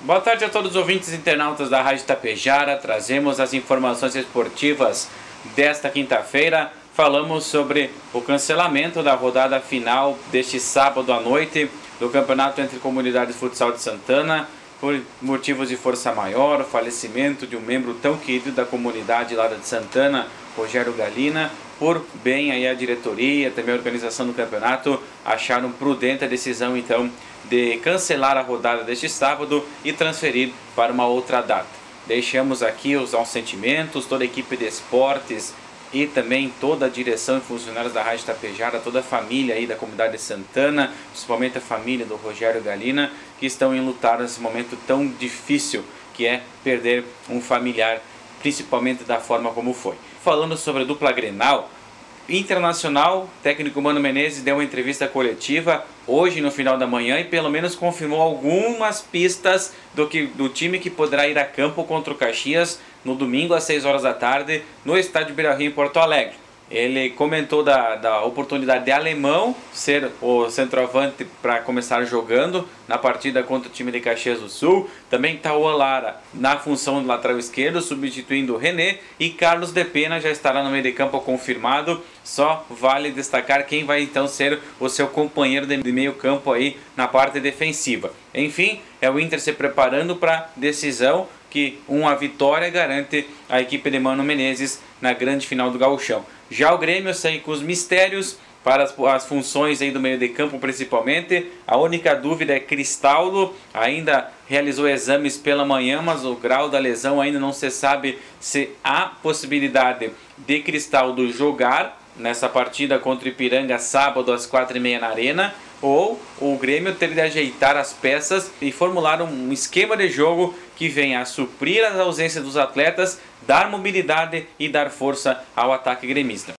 Boa tarde a todos os ouvintes internautas da Rádio Tapejara. Trazemos as informações esportivas desta quinta-feira. Falamos sobre o cancelamento da rodada final deste sábado à noite do Campeonato entre Comunidades Futsal de Santana por motivos de força maior, o falecimento de um membro tão querido da comunidade lá de Santana, Rogério Galina, por bem aí a diretoria, também a organização do campeonato acharam prudente a decisão então de cancelar a rodada deste sábado e transferir para uma outra data. Deixamos aqui os sentimentos, toda a equipe de esportes e também toda a direção e funcionários da Rádio Tapejara, toda a família aí da comunidade de Santana, principalmente a família do Rogério Galina, que estão em lutar nesse momento tão difícil que é perder um familiar, principalmente da forma como foi. Falando sobre a dupla Grenal, Internacional, técnico Mano Menezes deu uma entrevista coletiva hoje no final da manhã e pelo menos confirmou algumas pistas do, que, do time que poderá ir a campo contra o Caxias no domingo às 6 horas da tarde no estádio Beira Rio em Porto Alegre. Ele comentou da, da oportunidade de Alemão ser o centroavante para começar jogando na partida contra o time de Caxias do Sul. Também Tauan Lara na função do lateral esquerdo, substituindo o René. E Carlos De Pena já estará no meio de campo confirmado. Só vale destacar quem vai então ser o seu companheiro de meio campo aí na parte defensiva. Enfim, é o Inter se preparando para decisão que uma vitória garante a equipe de Mano Menezes na grande final do Gauchão. Já o Grêmio segue com os mistérios para as, as, funções aí do meio de campo principalmente. A única dúvida é Cristaldo, ainda realizou exames pela manhã, mas o grau da lesão ainda não se sabe se há possibilidade de Cristaldo jogar nessa partida contra Ipiranga sábado às quatro e meia na arena ou o Grêmio ter de ajeitar as peças e formular um esquema de jogo que venha a suprir as ausências dos atletas, dar mobilidade e dar força ao ataque gremista.